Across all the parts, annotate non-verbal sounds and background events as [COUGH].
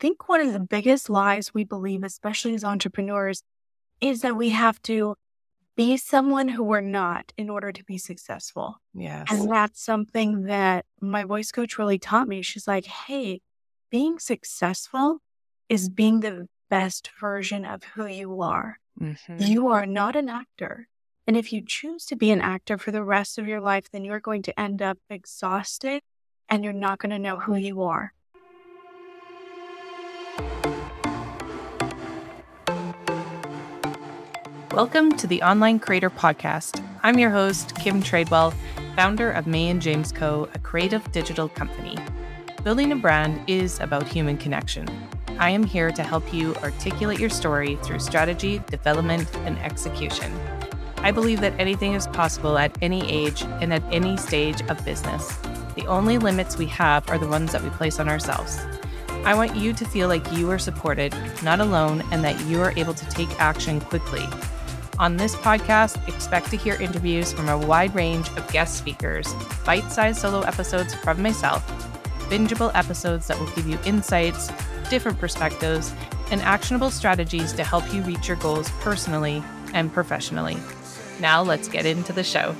think one of the biggest lies we believe, especially as entrepreneurs, is that we have to be someone who we're not in order to be successful. Yes. And that's something that my voice coach really taught me. She's like, hey, being successful is being the best version of who you are. Mm-hmm. You are not an actor. And if you choose to be an actor for the rest of your life, then you're going to end up exhausted and you're not going to know who you are. Welcome to the Online Creator Podcast. I'm your host, Kim Tradewell, founder of May and James Co., a creative digital company. Building a brand is about human connection. I am here to help you articulate your story through strategy, development, and execution. I believe that anything is possible at any age and at any stage of business. The only limits we have are the ones that we place on ourselves. I want you to feel like you are supported, not alone, and that you are able to take action quickly on this podcast, expect to hear interviews from a wide range of guest speakers, bite sized solo episodes from myself, bingeable episodes that will give you insights, different perspectives, and actionable strategies to help you reach your goals personally and professionally. Now, let's get into the show.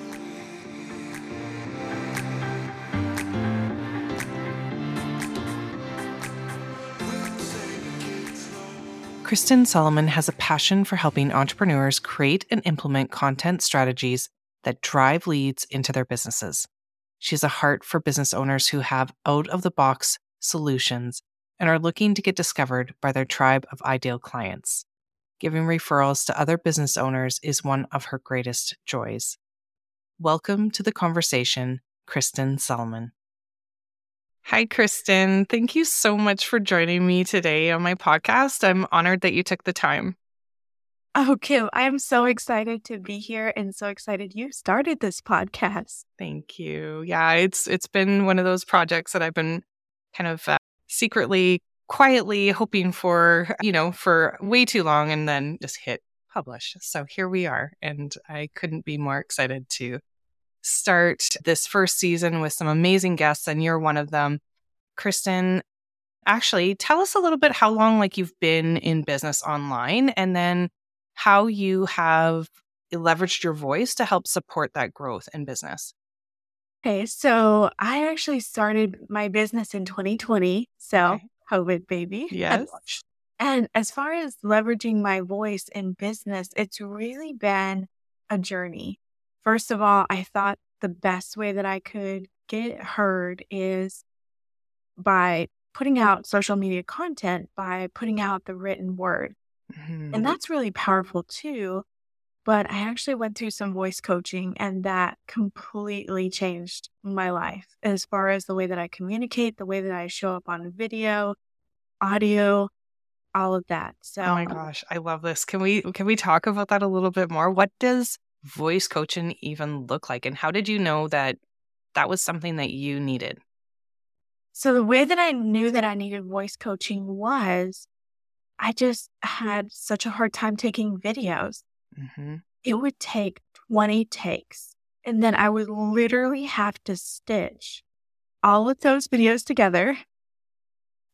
Kristen Salomon has a passion for helping entrepreneurs create and implement content strategies that drive leads into their businesses. She has a heart for business owners who have out of the box solutions and are looking to get discovered by their tribe of ideal clients. Giving referrals to other business owners is one of her greatest joys. Welcome to the conversation, Kristen Salomon. Hi, Kristen. Thank you so much for joining me today on my podcast. I'm honored that you took the time. Oh, Kim, I'm so excited to be here and so excited you started this podcast. Thank you. Yeah, it's it's been one of those projects that I've been kind of uh, secretly, quietly hoping for, you know, for way too long and then just hit publish. So here we are and I couldn't be more excited to start this first season with some amazing guests, and you're one of them. Kristen, actually, tell us a little bit how long like you've been in business online and then how you have leveraged your voice to help support that growth in business. Okay, so I actually started my business in 2020. So, okay. COVID baby. [LAUGHS] Yes. And as far as leveraging my voice in business, it's really been a journey. First of all, I thought the best way that I could get heard is by putting out social media content, by putting out the written word. Mm-hmm. And that's really powerful too. But I actually went through some voice coaching and that completely changed my life as far as the way that I communicate, the way that I show up on video, audio, all of that. So Oh my gosh, I love this. Can we can we talk about that a little bit more? What does voice coaching even look like? And how did you know that that was something that you needed? So, the way that I knew that I needed voice coaching was I just had such a hard time taking videos. Mm-hmm. It would take 20 takes, and then I would literally have to stitch all of those videos together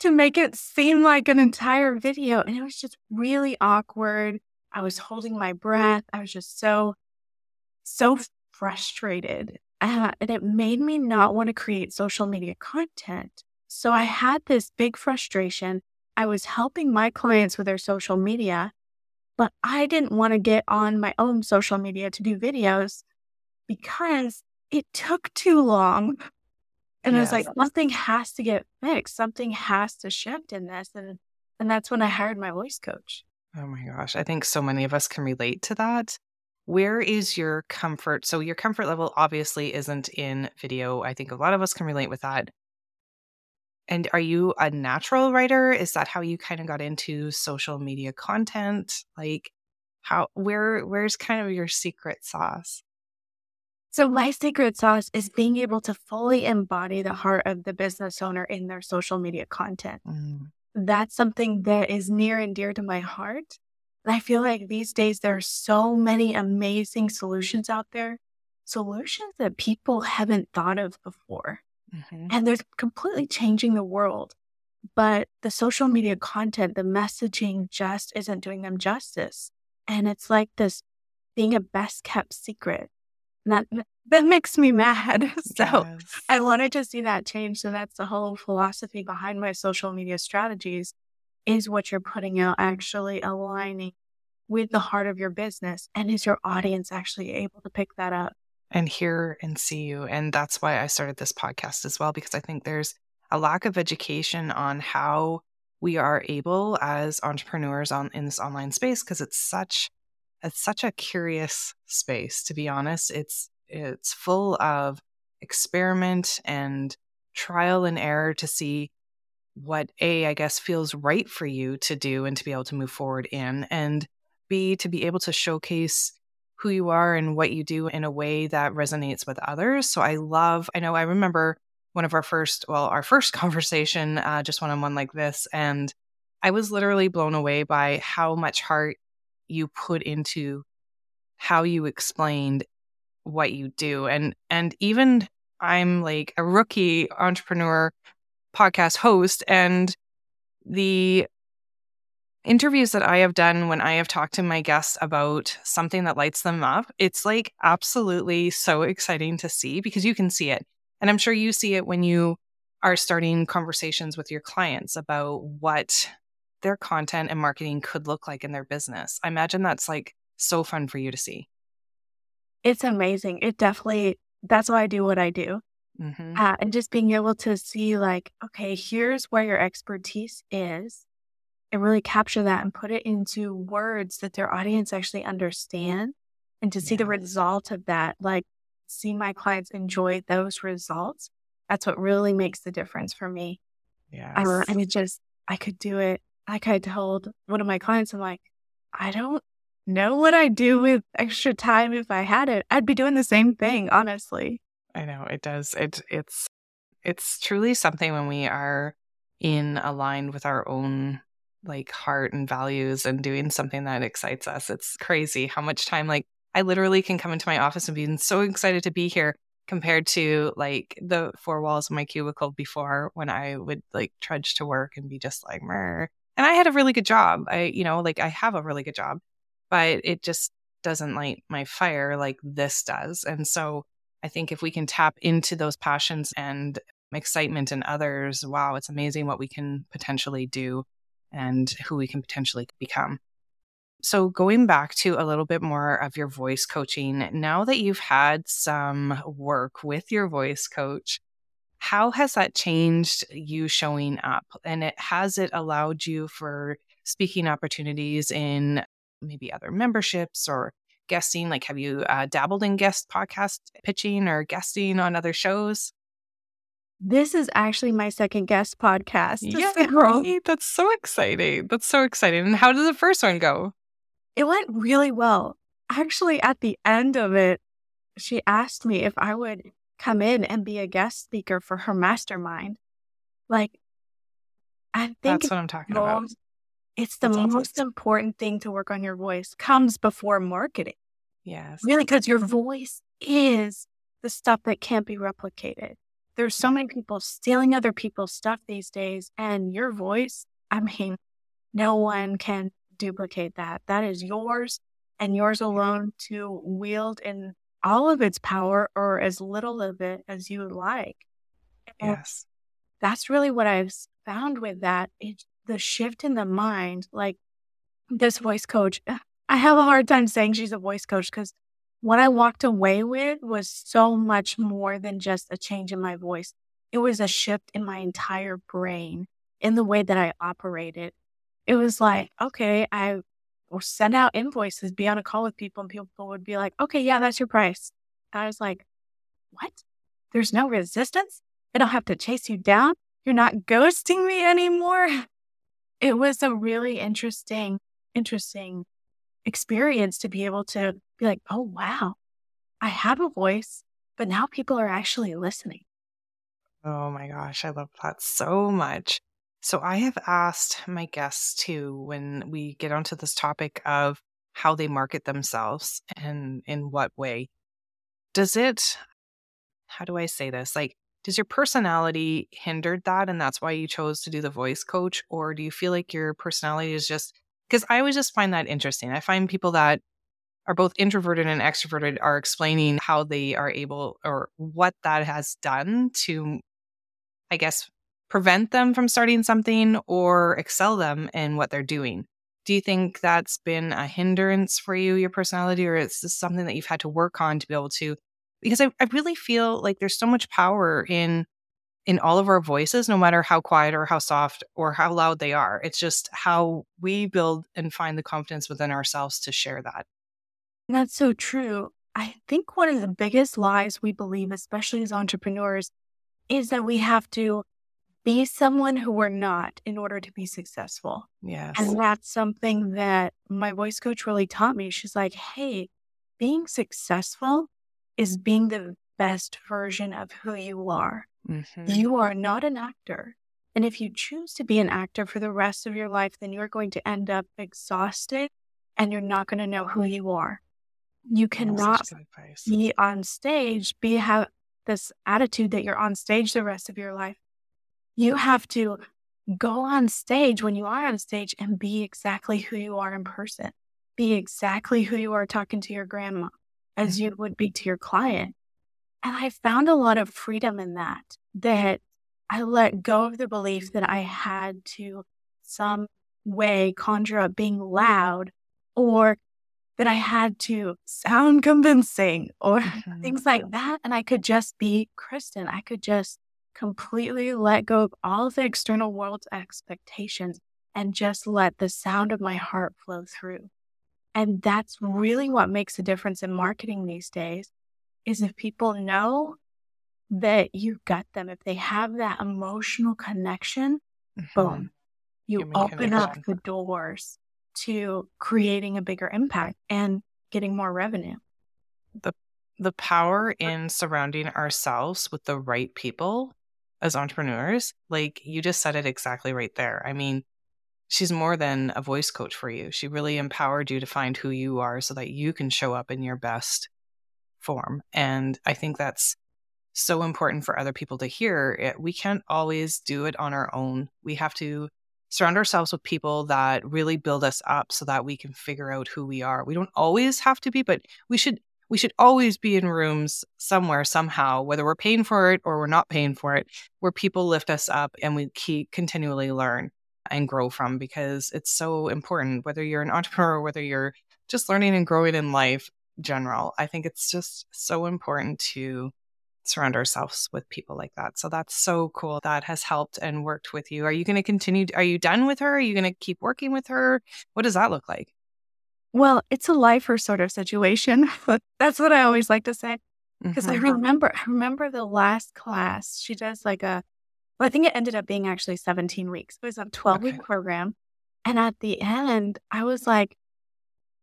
to make it seem like an entire video. And it was just really awkward. I was holding my breath. I was just so so frustrated. Uh, and it made me not want to create social media content. So I had this big frustration. I was helping my clients with their social media, but I didn't want to get on my own social media to do videos because it took too long. And yes. I was like, something has to get fixed. Something has to shift in this. And, and that's when I hired my voice coach. Oh my gosh. I think so many of us can relate to that where is your comfort? So, your comfort level obviously isn't in video. I think a lot of us can relate with that. And are you a natural writer? Is that how you kind of got into social media content? Like, how, where, where's kind of your secret sauce? So, my secret sauce is being able to fully embody the heart of the business owner in their social media content. Mm. That's something that is near and dear to my heart. And I feel like these days there are so many amazing solutions out there, solutions that people haven't thought of before. Mm-hmm. And they're completely changing the world. but the social media content, the messaging just isn't doing them justice. And it's like this being a best kept secret. And that, that makes me mad. [LAUGHS] so yes. I wanted to see that change. So that's the whole philosophy behind my social media strategies is what you're putting out actually aligning with the heart of your business? And is your audience actually able to pick that up? And hear and see you. And that's why I started this podcast as well, because I think there's a lack of education on how we are able as entrepreneurs on in this online space because it's such it's such a curious space to be honest it's it's full of experiment and trial and error to see what a i guess feels right for you to do and to be able to move forward in and b to be able to showcase who you are and what you do in a way that resonates with others. So i love i know i remember one of our first well our first [LAUGHS] conversation uh, just one-on-one like this and i was literally blown away by how much heart you put into how you explained what you do and and even i'm like a rookie entrepreneur podcast host and the interviews that I have done when I have talked to my guests about something that lights them up, it's like absolutely so exciting to see because you can see it. And I'm sure you see it when you are starting conversations with your clients about what their content and marketing could look like in their business. I imagine that's like so fun for you to see. It's amazing. It definitely, that's why I do what I do. Mm-hmm. Uh, and just being able to see, like, okay, here's where your expertise is and really capture that and put it into words that their audience actually understand and to see the result of that like see my clients enjoy those results that's what really makes the difference for me. Yeah I, I mean just i could do it like i told one of my clients i'm like i don't know what i'd do with extra time if i had it i'd be doing the same thing honestly i know it does it it's it's truly something when we are in aligned with our own like heart and values and doing something that excites us. It's crazy how much time like I literally can come into my office and be so excited to be here compared to like the four walls of my cubicle before when I would like trudge to work and be just like Murr. and I had a really good job. I you know like I have a really good job, but it just doesn't light my fire like this does. And so I think if we can tap into those passions and excitement in others, wow, it's amazing what we can potentially do and who we can potentially become. So, going back to a little bit more of your voice coaching, now that you've had some work with your voice coach, how has that changed you showing up? And it has it allowed you for speaking opportunities in maybe other memberships or guesting? Like, have you uh, dabbled in guest podcast pitching or guesting on other shows? This is actually my second guest podcast. Yeah, that's so exciting. That's so exciting. And how did the first one go? It went really well. Actually, at the end of it, she asked me if I would come in and be a guest speaker for her mastermind. Like, I think that's what I'm talking about. It's the that's most awesome. important thing to work on your voice comes before marketing. Yes. Really, because your voice is the stuff that can't be replicated there's so many people stealing other people's stuff these days and your voice i mean no one can duplicate that that is yours and yours alone to wield in all of its power or as little of it as you like yes that's really what i've found with that it's the shift in the mind like this voice coach i have a hard time saying she's a voice coach because what I walked away with was so much more than just a change in my voice. It was a shift in my entire brain, in the way that I operated. It was like, okay, I will send out invoices, be on a call with people, and people would be like, okay, yeah, that's your price. I was like, what? There's no resistance? I don't have to chase you down? You're not ghosting me anymore? [LAUGHS] It was a really interesting, interesting experience to be able to be like, oh, wow, I have a voice, but now people are actually listening. Oh my gosh, I love that so much. So I have asked my guests too when we get onto this topic of how they market themselves and in what way. Does it, how do I say this? Like, does your personality hindered that and that's why you chose to do the voice coach or do you feel like your personality is just because i always just find that interesting i find people that are both introverted and extroverted are explaining how they are able or what that has done to i guess prevent them from starting something or excel them in what they're doing. Do you think that's been a hindrance for you your personality or is this something that you've had to work on to be able to because I, I really feel like there's so much power in in all of our voices no matter how quiet or how soft or how loud they are. It's just how we build and find the confidence within ourselves to share that. That's so true. I think one of the biggest lies we believe especially as entrepreneurs is that we have to be someone who we're not in order to be successful. Yes. and that's something that my voice coach really taught me. She's like hey being successful is being the best version of who you are. Mm-hmm. You are not an actor. And if you choose to be an actor for the rest of your life, then you're going to end up exhausted and you're not going to know who you are. You cannot be on stage, be have this attitude that you're on stage the rest of your life. You have to go on stage when you are on stage and be exactly who you are in person. Be exactly who you are talking to your grandma as you would be to your client. And I found a lot of freedom in that, that I let go of the belief that I had to some way conjure up being loud or that I had to sound convincing or [LAUGHS] mm-hmm. things like that. And I could just be Kristen. I could just completely let go of all of the external world's expectations and just let the sound of my heart flow through. And that's really what makes a difference in marketing these days is if people know that you got them, if they have that emotional connection, mm-hmm. boom, you Human open connection. up the doors to creating a bigger impact and getting more revenue. The the power in surrounding ourselves with the right people as entrepreneurs, like you just said it exactly right there. I mean, she's more than a voice coach for you. She really empowered you to find who you are so that you can show up in your best form. And I think that's so important for other people to hear. It, we can't always do it on our own. We have to surround ourselves with people that really build us up so that we can figure out who we are. We don't always have to be, but we should we should always be in rooms somewhere somehow whether we're paying for it or we're not paying for it where people lift us up and we keep continually learn and grow from because it's so important whether you're an entrepreneur or whether you're just learning and growing in life general i think it's just so important to surround ourselves with people like that. So that's so cool. That has helped and worked with you. Are you going to continue are you done with her? Are you going to keep working with her? What does that look like? Well it's a lifer sort of situation. But [LAUGHS] that's what i always like to say because mm-hmm. i remember i remember the last class she does like a well, I think it ended up being actually 17 weeks. It was a 12 week okay. program. And at the end, I was like,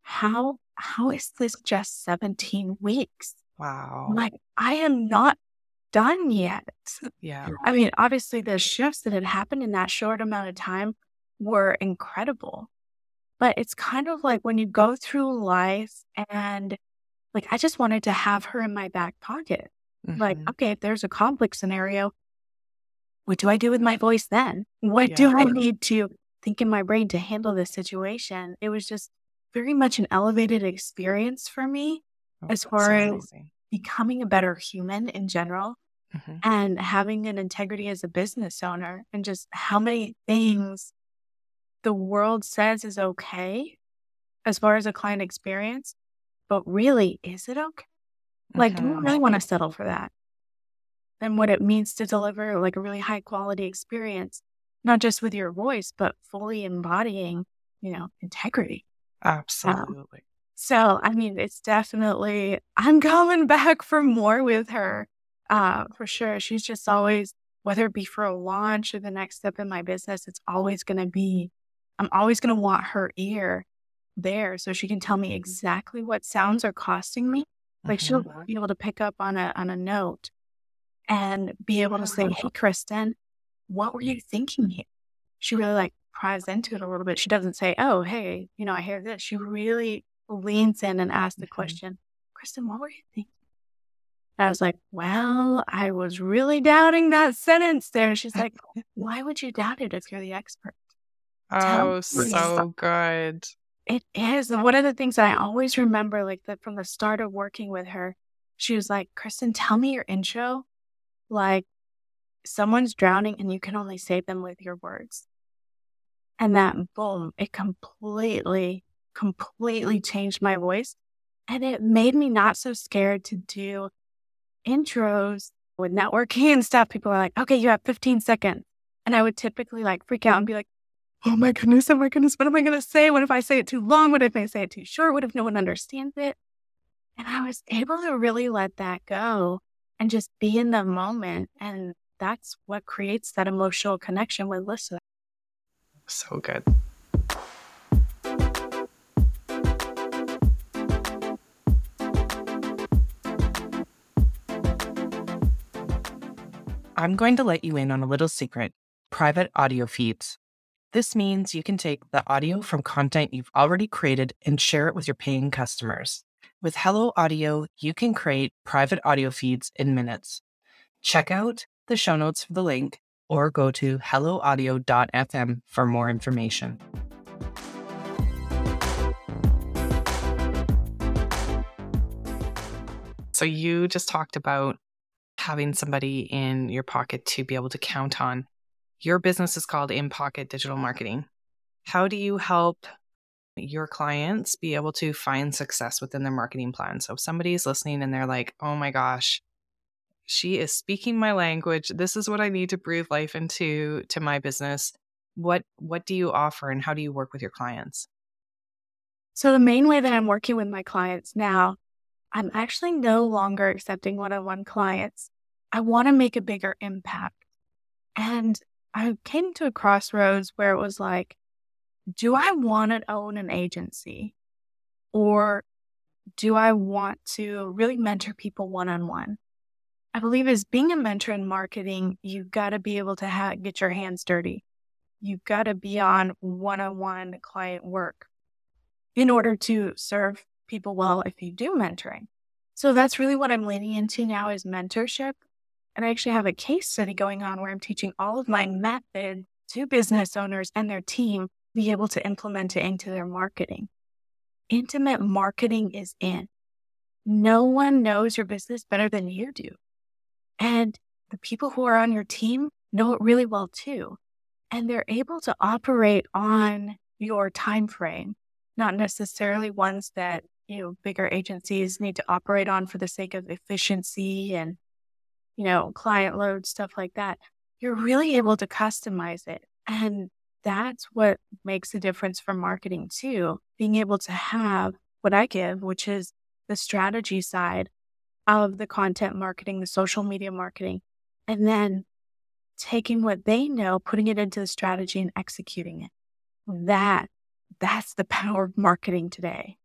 how how is this just 17 weeks? Wow. I'm like, I am not done yet. Yeah. I mean, obviously the shifts that had happened in that short amount of time were incredible. But it's kind of like when you go through life and like I just wanted to have her in my back pocket. Mm-hmm. Like, okay, if there's a conflict scenario, what do I do with my voice then? What yeah. do I need to think in my brain to handle this situation? It was just very much an elevated experience for me oh, as far as becoming a better human in general mm-hmm. and having an integrity as a business owner and just how many things the world says is okay as far as a client experience. But really, is it okay? Like, mm-hmm. do I really want to settle for that? And what it means to deliver like a really high quality experience, not just with your voice, but fully embodying, you know, integrity. Absolutely. Um, so, I mean, it's definitely, I'm coming [LAUGHS] back for more with her uh, for sure. She's just always, whether it be for a launch or the next step in my business, it's always going to be, I'm always going to want her ear there so she can tell me exactly what sounds are costing me. Like mm-hmm. she'll be able to pick up on a on a note and be able to say, Hey, Kristen, what were you thinking here? She really like pries into it a little bit. She doesn't say, Oh, hey, you know, I hear this. She really leans in and asks the mm-hmm. question, Kristen, what were you thinking? I was like, well, I was really doubting that sentence there. She's like, why would you doubt it if you're the expert? Oh, so good. It is. One of the things that I always remember, like that from the start of working with her, she was like, Kristen, tell me your intro. Like someone's drowning and you can only save them with your words. And that boom, it completely, completely changed my voice. And it made me not so scared to do intros with networking and stuff. People are like, okay, you have 15 seconds. And I would typically like freak out and be like, oh my goodness, oh my goodness, what am I going to say? What if I say it too long? What if I say it too short? What if no one understands it? And I was able to really let that go and just be in the moment. And that's what creates that emotional connection with listeners. So good. I'm going to let you in on a little secret private audio feeds. This means you can take the audio from content you've already created and share it with your paying customers. With Hello Audio, you can create private audio feeds in minutes. Check out the show notes for the link or go to helloaudio.fm for more information. So, you just talked about having somebody in your pocket to be able to count on. Your business is called In Pocket Digital Marketing. How do you help your clients be able to find success within their marketing plan? So if somebody's listening and they're like, oh my gosh, she is speaking my language. This is what I need to breathe life into to my business. What what do you offer and how do you work with your clients? So the main way that I'm working with my clients now, I'm actually no longer accepting one-on-one clients. I want to make a bigger impact. And I came to a crossroads where it was like, do I want to own an agency or do I want to really mentor people one on one? I believe as being a mentor in marketing, you've got to be able to ha- get your hands dirty. You've got to be on one on one client work in order to serve people well if you do mentoring. So that's really what I'm leaning into now is mentorship and I actually have a case study going on where I'm teaching all of my method to business owners and their team be able to implement it into their marketing. Intimate marketing is in. No one knows your business better than you do. And the people who are on your team know it really well too. And they're able to operate on your time frame, not necessarily ones that, you know, bigger agencies need to operate on for the sake of efficiency and you know, client load, stuff like that, you're really able to customize it. And that's what makes a difference for marketing too. Being able to have what I give, which is the strategy side of the content marketing, the social media marketing, and then taking what they know, putting it into the strategy and executing it. That that's the [LAUGHS] power of marketing today.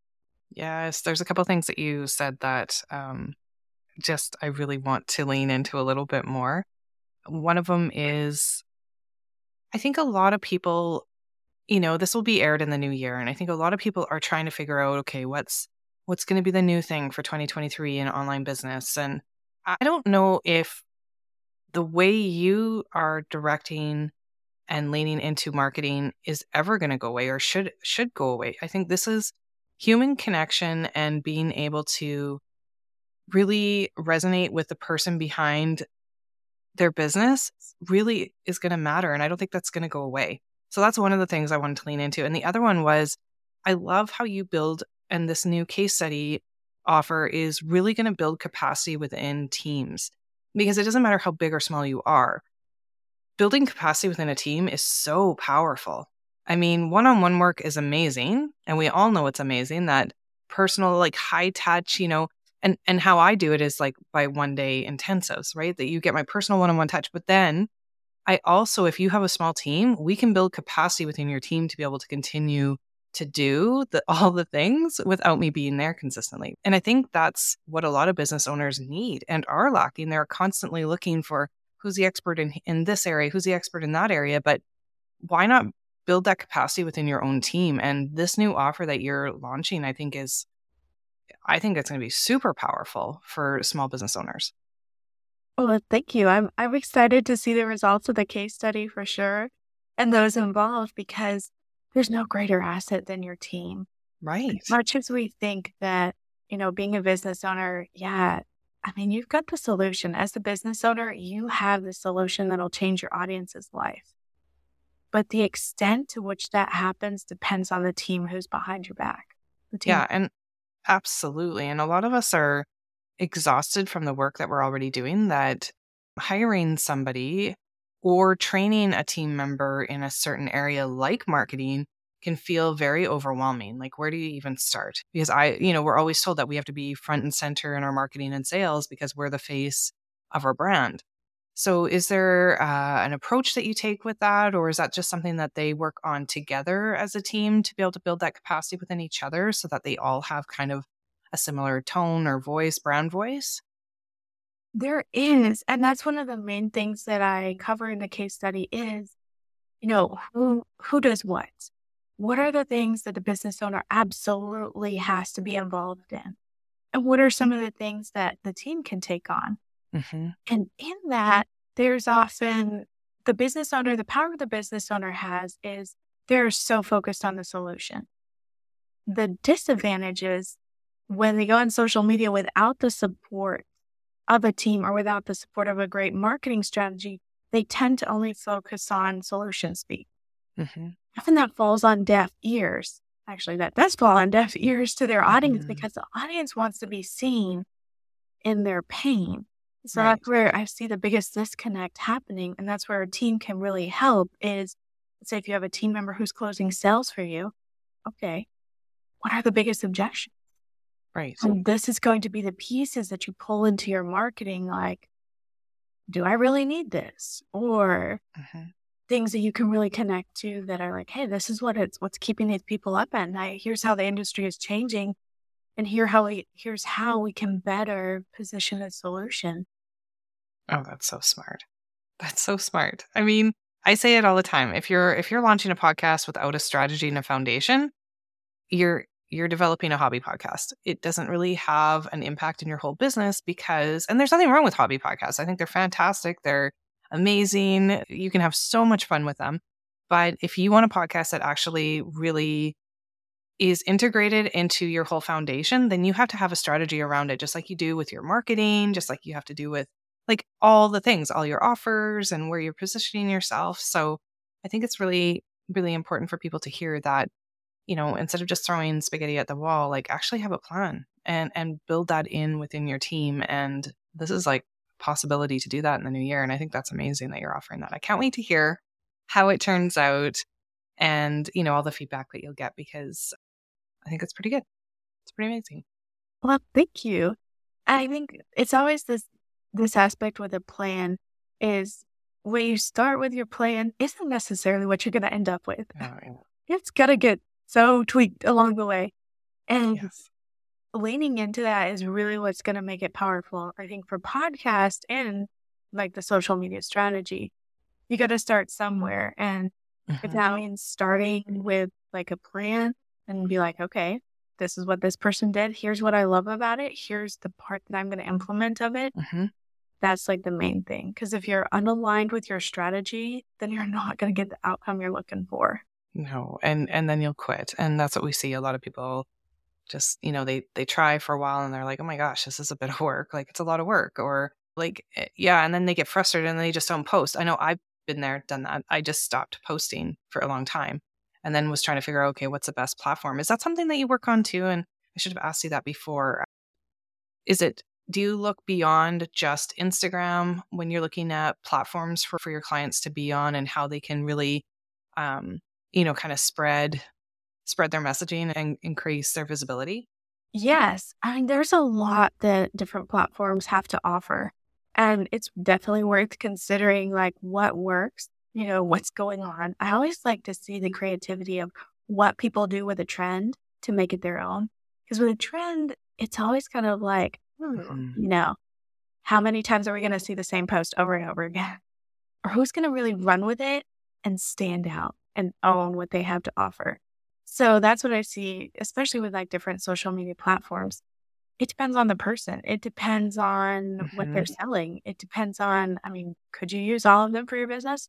Yes, there's a couple things that you said that um, just I really want to lean into a little bit more. One of them is I think a lot of people, you know, this will be aired in the new year and I think a lot of people are trying to figure out okay, what's what's going to be the new thing for 2023 in online business and I don't know if the way you are directing and leaning into marketing is ever going to go away or should should go away. I think this is human connection and being able to really resonate with the person behind their business really is going to matter. And I don't think that's going to go away. So that's one of the things I wanted to lean into. And the other one was I love how you build, and this new case study offer is really going to build capacity within teams because it doesn't matter how big or small you are. Building capacity within a team is so powerful. I mean, one on one work is amazing. And we all know it's amazing that personal, like high touch, you know, and and how I do it is like by one day intensives, right? That you get my personal one-on-one touch, but then I also if you have a small team, we can build capacity within your team to be able to continue to do the, [LAUGHS] all the things without me being there consistently. And I think that's what a lot of business owners need and are lacking. They're constantly looking for who's the expert in in this area, who's the expert in that area, but why not build that capacity within your own team? And this new offer that you're launching, I think is I think it's going to be super powerful for small business owners. Well, thank you. I'm I'm excited to see the results of the case study for sure and those involved because there's no greater asset than your team. Right. As much as we think that, you know, being a business owner, yeah, I mean, you've got the solution. As the business owner, you have the solution that'll change your audience's life. But the extent to which that happens depends on the team who's behind your back. Yeah, and absolutely. And a lot of us are exhausted from the work that we're already doing that hiring somebody or training a team member in a certain area like marketing can feel very overwhelming. Like, where do you even start? Because I, you know, we're always told that we have to be front and center in our marketing and sales because we're the face of our brand. So, is there uh, an approach that you take with that, or is that just something that they work on together as a team to be able to build that capacity within each other so that they all have kind of a similar tone or voice, brand voice? There is. And that's one of the main things that I cover in the case study is, you know, who who does what? What are the things that the business owner absolutely has to be involved in? And what are some of the things that the team can take on? Mm-hmm. And in that, there's often the business owner, the power the business owner has is they're so focused on the solution. The disadvantage is when they go on social media without the support of a team or without the support of a great marketing strategy, they tend to only focus on solution speak. Mm-hmm often that falls on deaf ears. Actually, that does fall on deaf ears to their audience mm-hmm. because the audience wants to be seen in their pain. So right. that's where I see the biggest disconnect happening. And that's where a team can really help is say if you have a team member who's closing sales for you, okay, what are the biggest objections? Right. And this is going to be the pieces that you pull into your marketing like, do I really need this? Or mm-hmm things that you can really connect to that are like, hey, this is what it's what's keeping these people up at night. Here's how the industry is changing, and here how we here's how we can better position a solution. Oh, that's so smart. That's so smart. I mean, I say it all the time. If you're if you're launching a podcast without a strategy and a foundation, you're you're developing a hobby podcast. It doesn't really have an impact in your whole business because and there's nothing wrong with hobby podcasts. I think they're fantastic. They're amazing. You can have so much fun with them. But if you want a podcast that actually really is integrated into your whole foundation, then you have to have a strategy around it, just like you do with your marketing, just like you have to do with like all the things, all your offers and where you're positioning yourself. So I think it's really, really important for people to hear that, you know, instead of just throwing spaghetti at the wall, like actually have a plan and and build that in within your team. And this is like possibility to do that in the new year. And I think that's amazing that you're offering that. I can't wait to hear how it turns out and, you know, all the feedback that you'll get because I think it's pretty good. It's pretty amazing. Well, thank you. I think it's always this this aspect with a plan is where you start with your plan isn't necessarily what you're going to end up with. Oh, yeah. It's got to get so tweaked along the way. And yes leaning into that is really what's going to make it powerful. I think for podcast and like the social media strategy, you got to start somewhere. And mm-hmm. if that means starting with like a plan and be like, okay, this is what this person did. Here's what I love about it. Here's the part that I'm going to implement of it. Mm-hmm. That's like the main thing. Because if you're unaligned with your strategy, then you're [LAUGHS] not going to get the outcome you're looking for. No, and and then you'll quit, and that's what we see. A lot of people just you know they they try for a while and they're like oh my gosh this is a bit of work like it's a lot of work or like eh, yeah and then they get frustrated and they just don't post i know i've been there done that i just stopped posting for a long time and then was trying to figure out okay what's the best platform is that something that you work on too and i should have asked you that before is it do you look beyond just instagram when you're looking at platforms for, for your clients to be on and how they can really um, you know kind of spread spread their messaging and increase their visibility? Yes. I mean, there's a lot that different platforms have to offer. And it's definitely worth considering like what works, you know, what's going on. I always like to see the creativity of what people do with a trend to make it their own. Because with a trend, it's always kind of like, hmm, mm-hmm. you know, how many times are we going to see the same post over and over again? [LAUGHS] Or who's going to really run with it and stand out and own what they have to offer? So that's what I see, especially with like different social media platforms. it depends on the person. It depends on mm-hmm. what they're mm-hmm. selling. It depends on, I mean, could you use all of them for your business?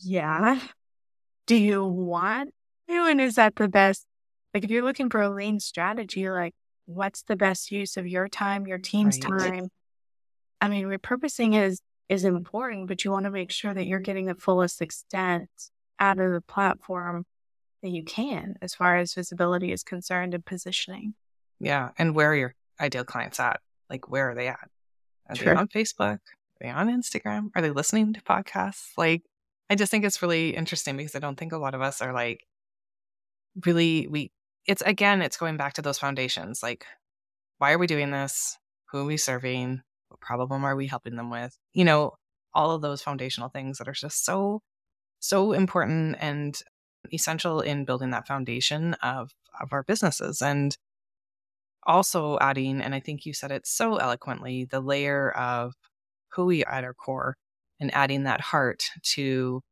Yeah. Do you want to? And is that the best? Like, if you're looking for a lean strategy, like, what's the best use of your time, your team's right. time? I mean, repurposing is is important, but you want to make sure that you're getting the fullest extent out of the platform that you can as far as visibility is concerned and positioning. Yeah. And where are your ideal clients at? Like, where are they at? Are sure. they on Facebook? Are they on Instagram? Are they listening to podcasts? Like, I just think it's really interesting because I don't think a lot of us are like really, we, it's again, it's going back to those foundations. Like, why are we doing this? Who are we serving? What problem are we helping them with? You know, all of those foundational things that are just so, so important and essential in building that foundation of, of our businesses. And also adding, and I think you said it so eloquently, the layer of who we are at our core and adding that heart to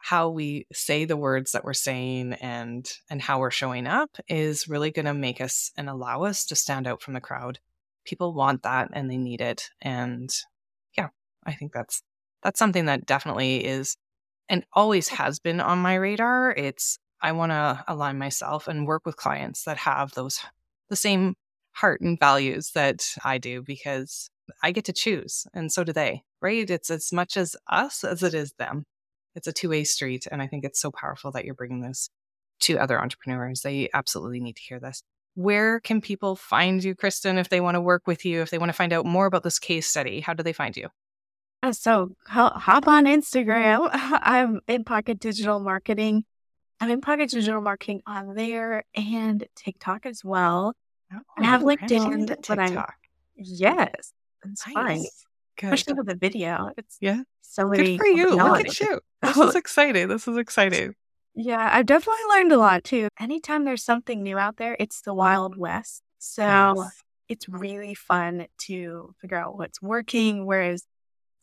how we say the words that we're saying and and how we're showing up is really going to make us and allow us to stand out from the crowd. People want that and they need it and yeah i think that's that's something that definitely is and always has been on my radar. It's i want to align myself and work with clients that have those the same heart and values that i do because i get to choose and so do they right? It's as much as us as it is them it's a two-way street and i think it's so powerful that you're bringing this to other entrepreneurs they absolutely need to hear this where can people find you, Kristen, if they want to work with you, if they want to find out more about this case study? How do they find you? Uh, so hop on Instagram. [LAUGHS] I'm in Pocket Digital Marketing. I'm in Pocket Digital Marketing on there and TikTok as well. Oh, I have LinkedIn, but I'm yes, it's nice. fine. Good. Especially with the video. It's yeah, so many. Good for you. Look at you. [LAUGHS] This is exciting. This is exciting. Yeah, I've definitely learned a lot too. Anytime there's something new out there, it's the Wild West. So yes. it's really fun to figure out what's working. Whereas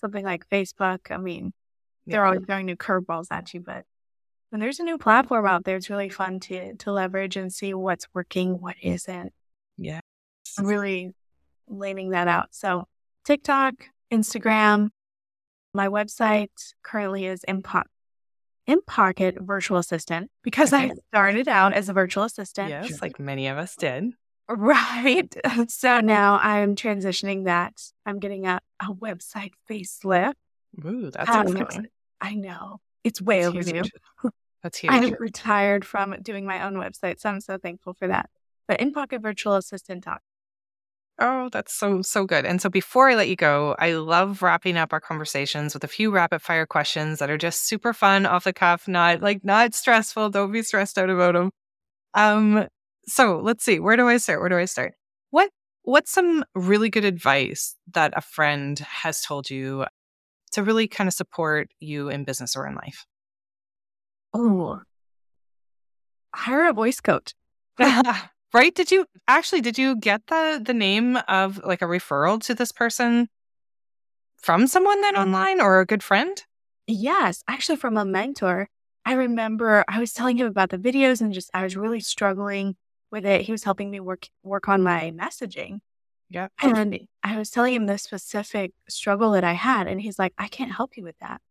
something like Facebook, I mean, they're always throwing new curveballs at you, but when there's a new platform out there, it's really fun to to leverage and see what's working, what isn't. Yeah. Really laying that out. So TikTok, Instagram, my website currently is Impo- in Pocket virtual assistant because. I [LAUGHS] started out as a virtual assistant. Yes, like many of us did. Right. [LAUGHS] So now I'm transitioning that. I'm getting a, a website facelift. Ooh, that's um, exciting. I know. It's way that's overdue. Huge. [LAUGHS] That's huge. I'm retired from doing my own website, so I'm so thankful for that. But in Pocket Virtual Assistant Talk, Oh, that's so, so good. And so before I let you go, I love wrapping up our conversations with a few rapid fire questions that are just super fun, off the cuff, not like not stressful. Don't be stressed out about them. Um, so let's see. Where do I start? Where do I start? What what's some really good advice that a friend has told you to really kind of support you in business or in life? Oh, hire a voice coach. [LAUGHS] right? Did you actually did you get the the name of like a referral to this person from someone then mm-hmm. online or a good friend? Yes, actually from a mentor. I remember I was telling him about the videos and just I was really struggling with it. He was helping me work work on my messaging. Yeah. And I was telling him the specific struggle that I had and he's like, "I can't help you with that.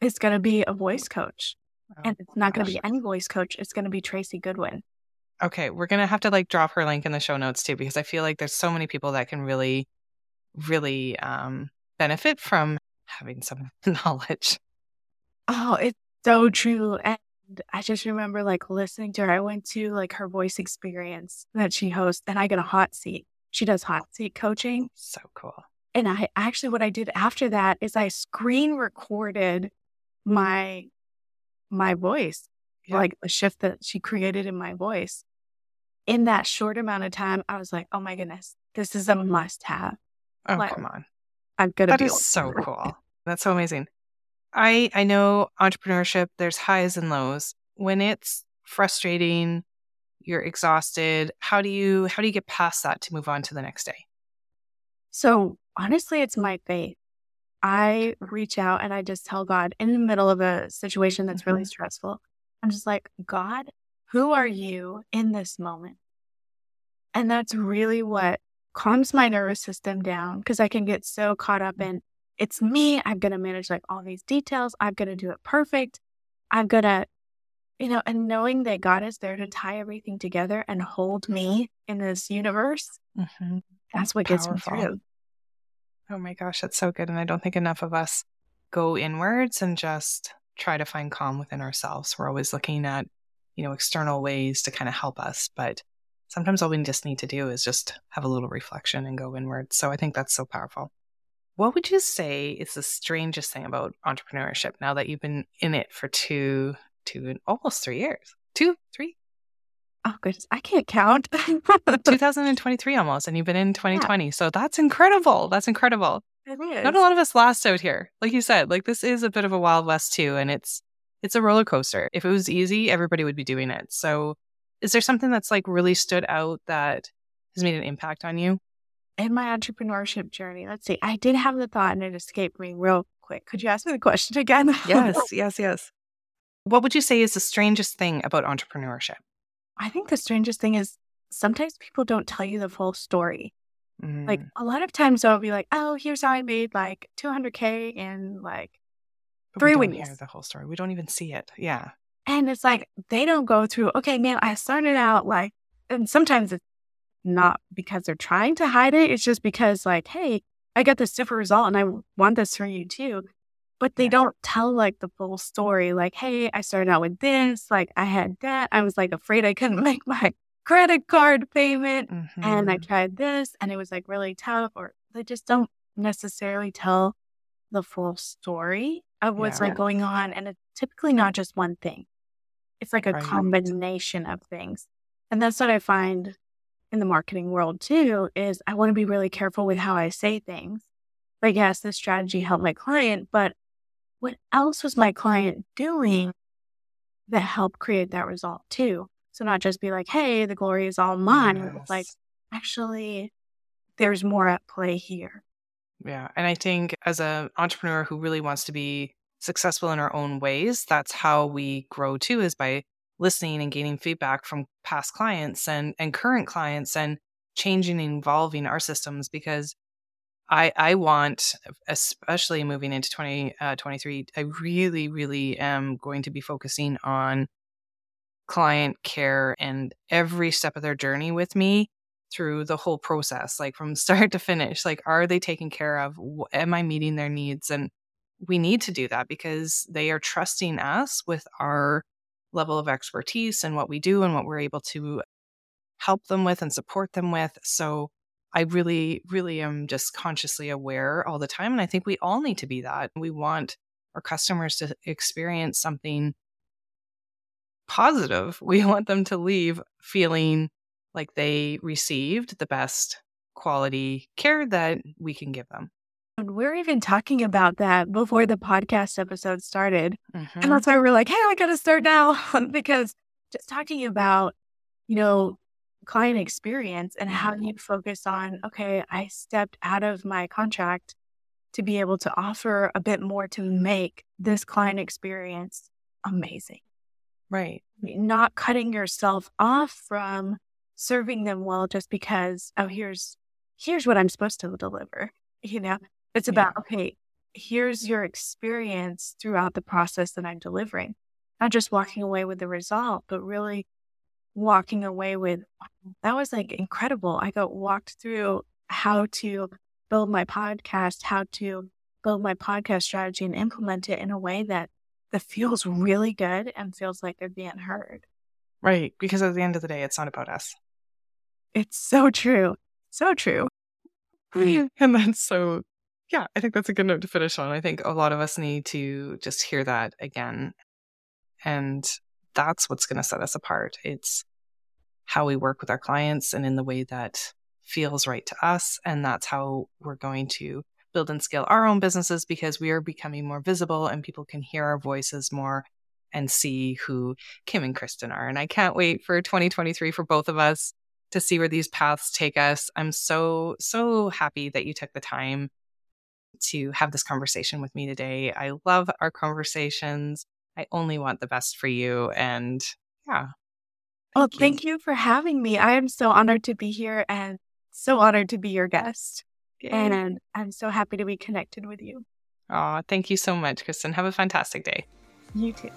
It's going to be a voice coach." Oh, and it's not going to be any voice coach. It's going to be Tracy Goodwin. Okay, we're gonna have to like drop her link in the show notes too, because I feel like there's so many people that can really, really um, benefit from having some [LAUGHS] knowledge. Oh, it's so true. And I just remember like listening to her. I went to like her voice experience that she hosts, and I get a hot seat. She does hot seat coaching. So cool. And I actually, what I did after that is I screen recorded my my voice yeah. like the shift that she created in my voice. In that short amount of time, I was like, oh my goodness, this is a must have. Oh, like, come on. I'm gonna That is so cool. That's so amazing. I I know entrepreneurship, there's highs and lows. When it's frustrating, you're exhausted, how do you how do you get past that to move on to the next day? So honestly, it's my faith. I reach out and I just tell God in the middle of a situation that's mm-hmm. really stressful. I'm just like, God, who are you in this moment? And that's really what calms my nervous system down because I can get so caught up in it's me. I'm going to manage like all these details. I'm going to do it perfect. I'm going to, you know, and knowing that God is there to tie everything together and hold me in this universe, mm-hmm. that's what Powerful. gets me through. Oh my gosh, that's so good. And I don't think enough of us go inwards and just try to find calm within ourselves. We're always looking at, you know, external ways to kind of help us. But sometimes all we just need to do is just have a little reflection and go inward. So I think that's so powerful. What would you say is the strangest thing about entrepreneurship now that you've been in it for two, two, and almost three years? Two, three? Oh, goodness. I can't count. [LAUGHS] 2023 almost, and you've been in 2020. Yeah. So that's incredible. That's incredible. It is. Not a lot of us last out here. Like you said, like this is a bit of a wild west too. And it's, it's a roller coaster. If it was easy, everybody would be doing it. So is there something that's like really stood out that has made an impact on you? In my entrepreneurship journey, let's see, I did have the thought and it escaped me real quick. Could you ask me the question again? yes, [LAUGHS] yes, yes. What would you say is the strangest thing about entrepreneurship? I think the strangest thing is sometimes people don't tell you the full story. Mm. Like a lot of times they'll be like, "Oh, here's how I made like 200k in like but three we weeks." Hear the whole story. We don't even see it. Yeah. And it's like they don't go through, okay, man, I started out like, and sometimes it's not because they're trying to hide it. It's just because, like, hey, I got this different result and I want this for you too. But they yeah. don't tell like the full story. Like, hey, I started out with this. Like, I had that. I was like afraid I couldn't [LAUGHS] make my credit card payment. Mm-hmm. And I mm-hmm. tried this and it was like really tough. Or they just don't necessarily tell the full story of what's yeah. like going on. And it's typically not just one thing. It's like a right. combination of things. And that's what I find in the marketing world too is I want to be really careful with how I say things. Like, yes, this strategy helped my client, but what else was my client doing that helped create that result too? So not just be like, hey, the glory is all mine. Yes. Like, actually, there's more at play here. Yeah. And I think as an entrepreneur who really wants to be successful in our own ways, that's how we grow too, is by listening and gaining feedback from past clients and, and current clients and changing and evolving our systems because I, I want, especially moving into 2023, uh, I really, really am going to be focusing on client care and every step of their journey with me through the whole process, like from [LAUGHS] start to finish. Like, are they taken care of? Am I meeting their needs? And we need to do that because they are trusting us with our level of expertise and what we do and what we're able to help them with and support them with. So I really, really am just consciously aware all the time. And I think we all need to be that. We want our customers to experience something positive. [LAUGHS] We want them to leave feeling like they received the best quality care that we can give them. We're even talking about that before the podcast episode started. Mm-hmm. And that's why we're like, hey, I got to start now [LAUGHS] because just talking about, you know, client experience and how you focus on, okay, I stepped out of my contract to be able to offer a bit more to make this client experience amazing. Right. Not cutting yourself off from serving them well just because, oh, here's here's what I'm supposed to deliver. You know, it's about, yeah. okay, here's your experience throughout the process that I'm delivering. Not just walking away with the result, but really walking away with that was like incredible. I got walked through how to build my podcast, how to build my podcast strategy and implement it in a way that that feels really good and feels like they're being heard. Right. Because at the end of the day, it's not about us. It's so true. So true. [LAUGHS] And that's so yeah, I think that's a good note to finish on. I think a lot of us need to just hear that again. And that's what's going to set us apart. It's how we work with our clients and in the way that feels right to us. And that's how we're going to build and scale our own businesses because we are becoming more visible and people can hear our voices more and see who Kim and Kristen are. And I can't wait for 2023 for both of us to see where these paths take us. I'm so, so happy that you took the time to have this conversation with me today. I love our conversations. I only want the best for you. And yeah, Oh, thank oh, thank you. you for having me. I am so honored to be here and so honored to be your guest. And I'm so happy to be connected with you. Oh, thank you so much, Kristen. Have a fantastic day. You too.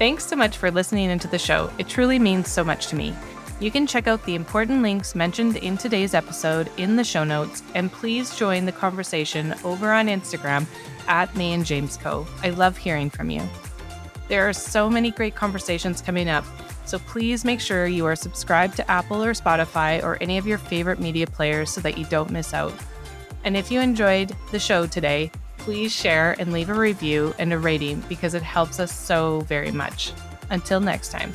Thanks so much for listening into the show. It truly means so much to me. You can check out the important links mentioned in today's episode in the show notes, and please join the conversation over on Instagram at May and James Co. I love hearing from you. There are so many great conversations coming up, so please make sure you are subscribed to Apple or Spotify or any of your favorite media players so that you don't miss out. And if you enjoyed the show today, please share and leave a review and a rating because it helps us so very much. Until next time.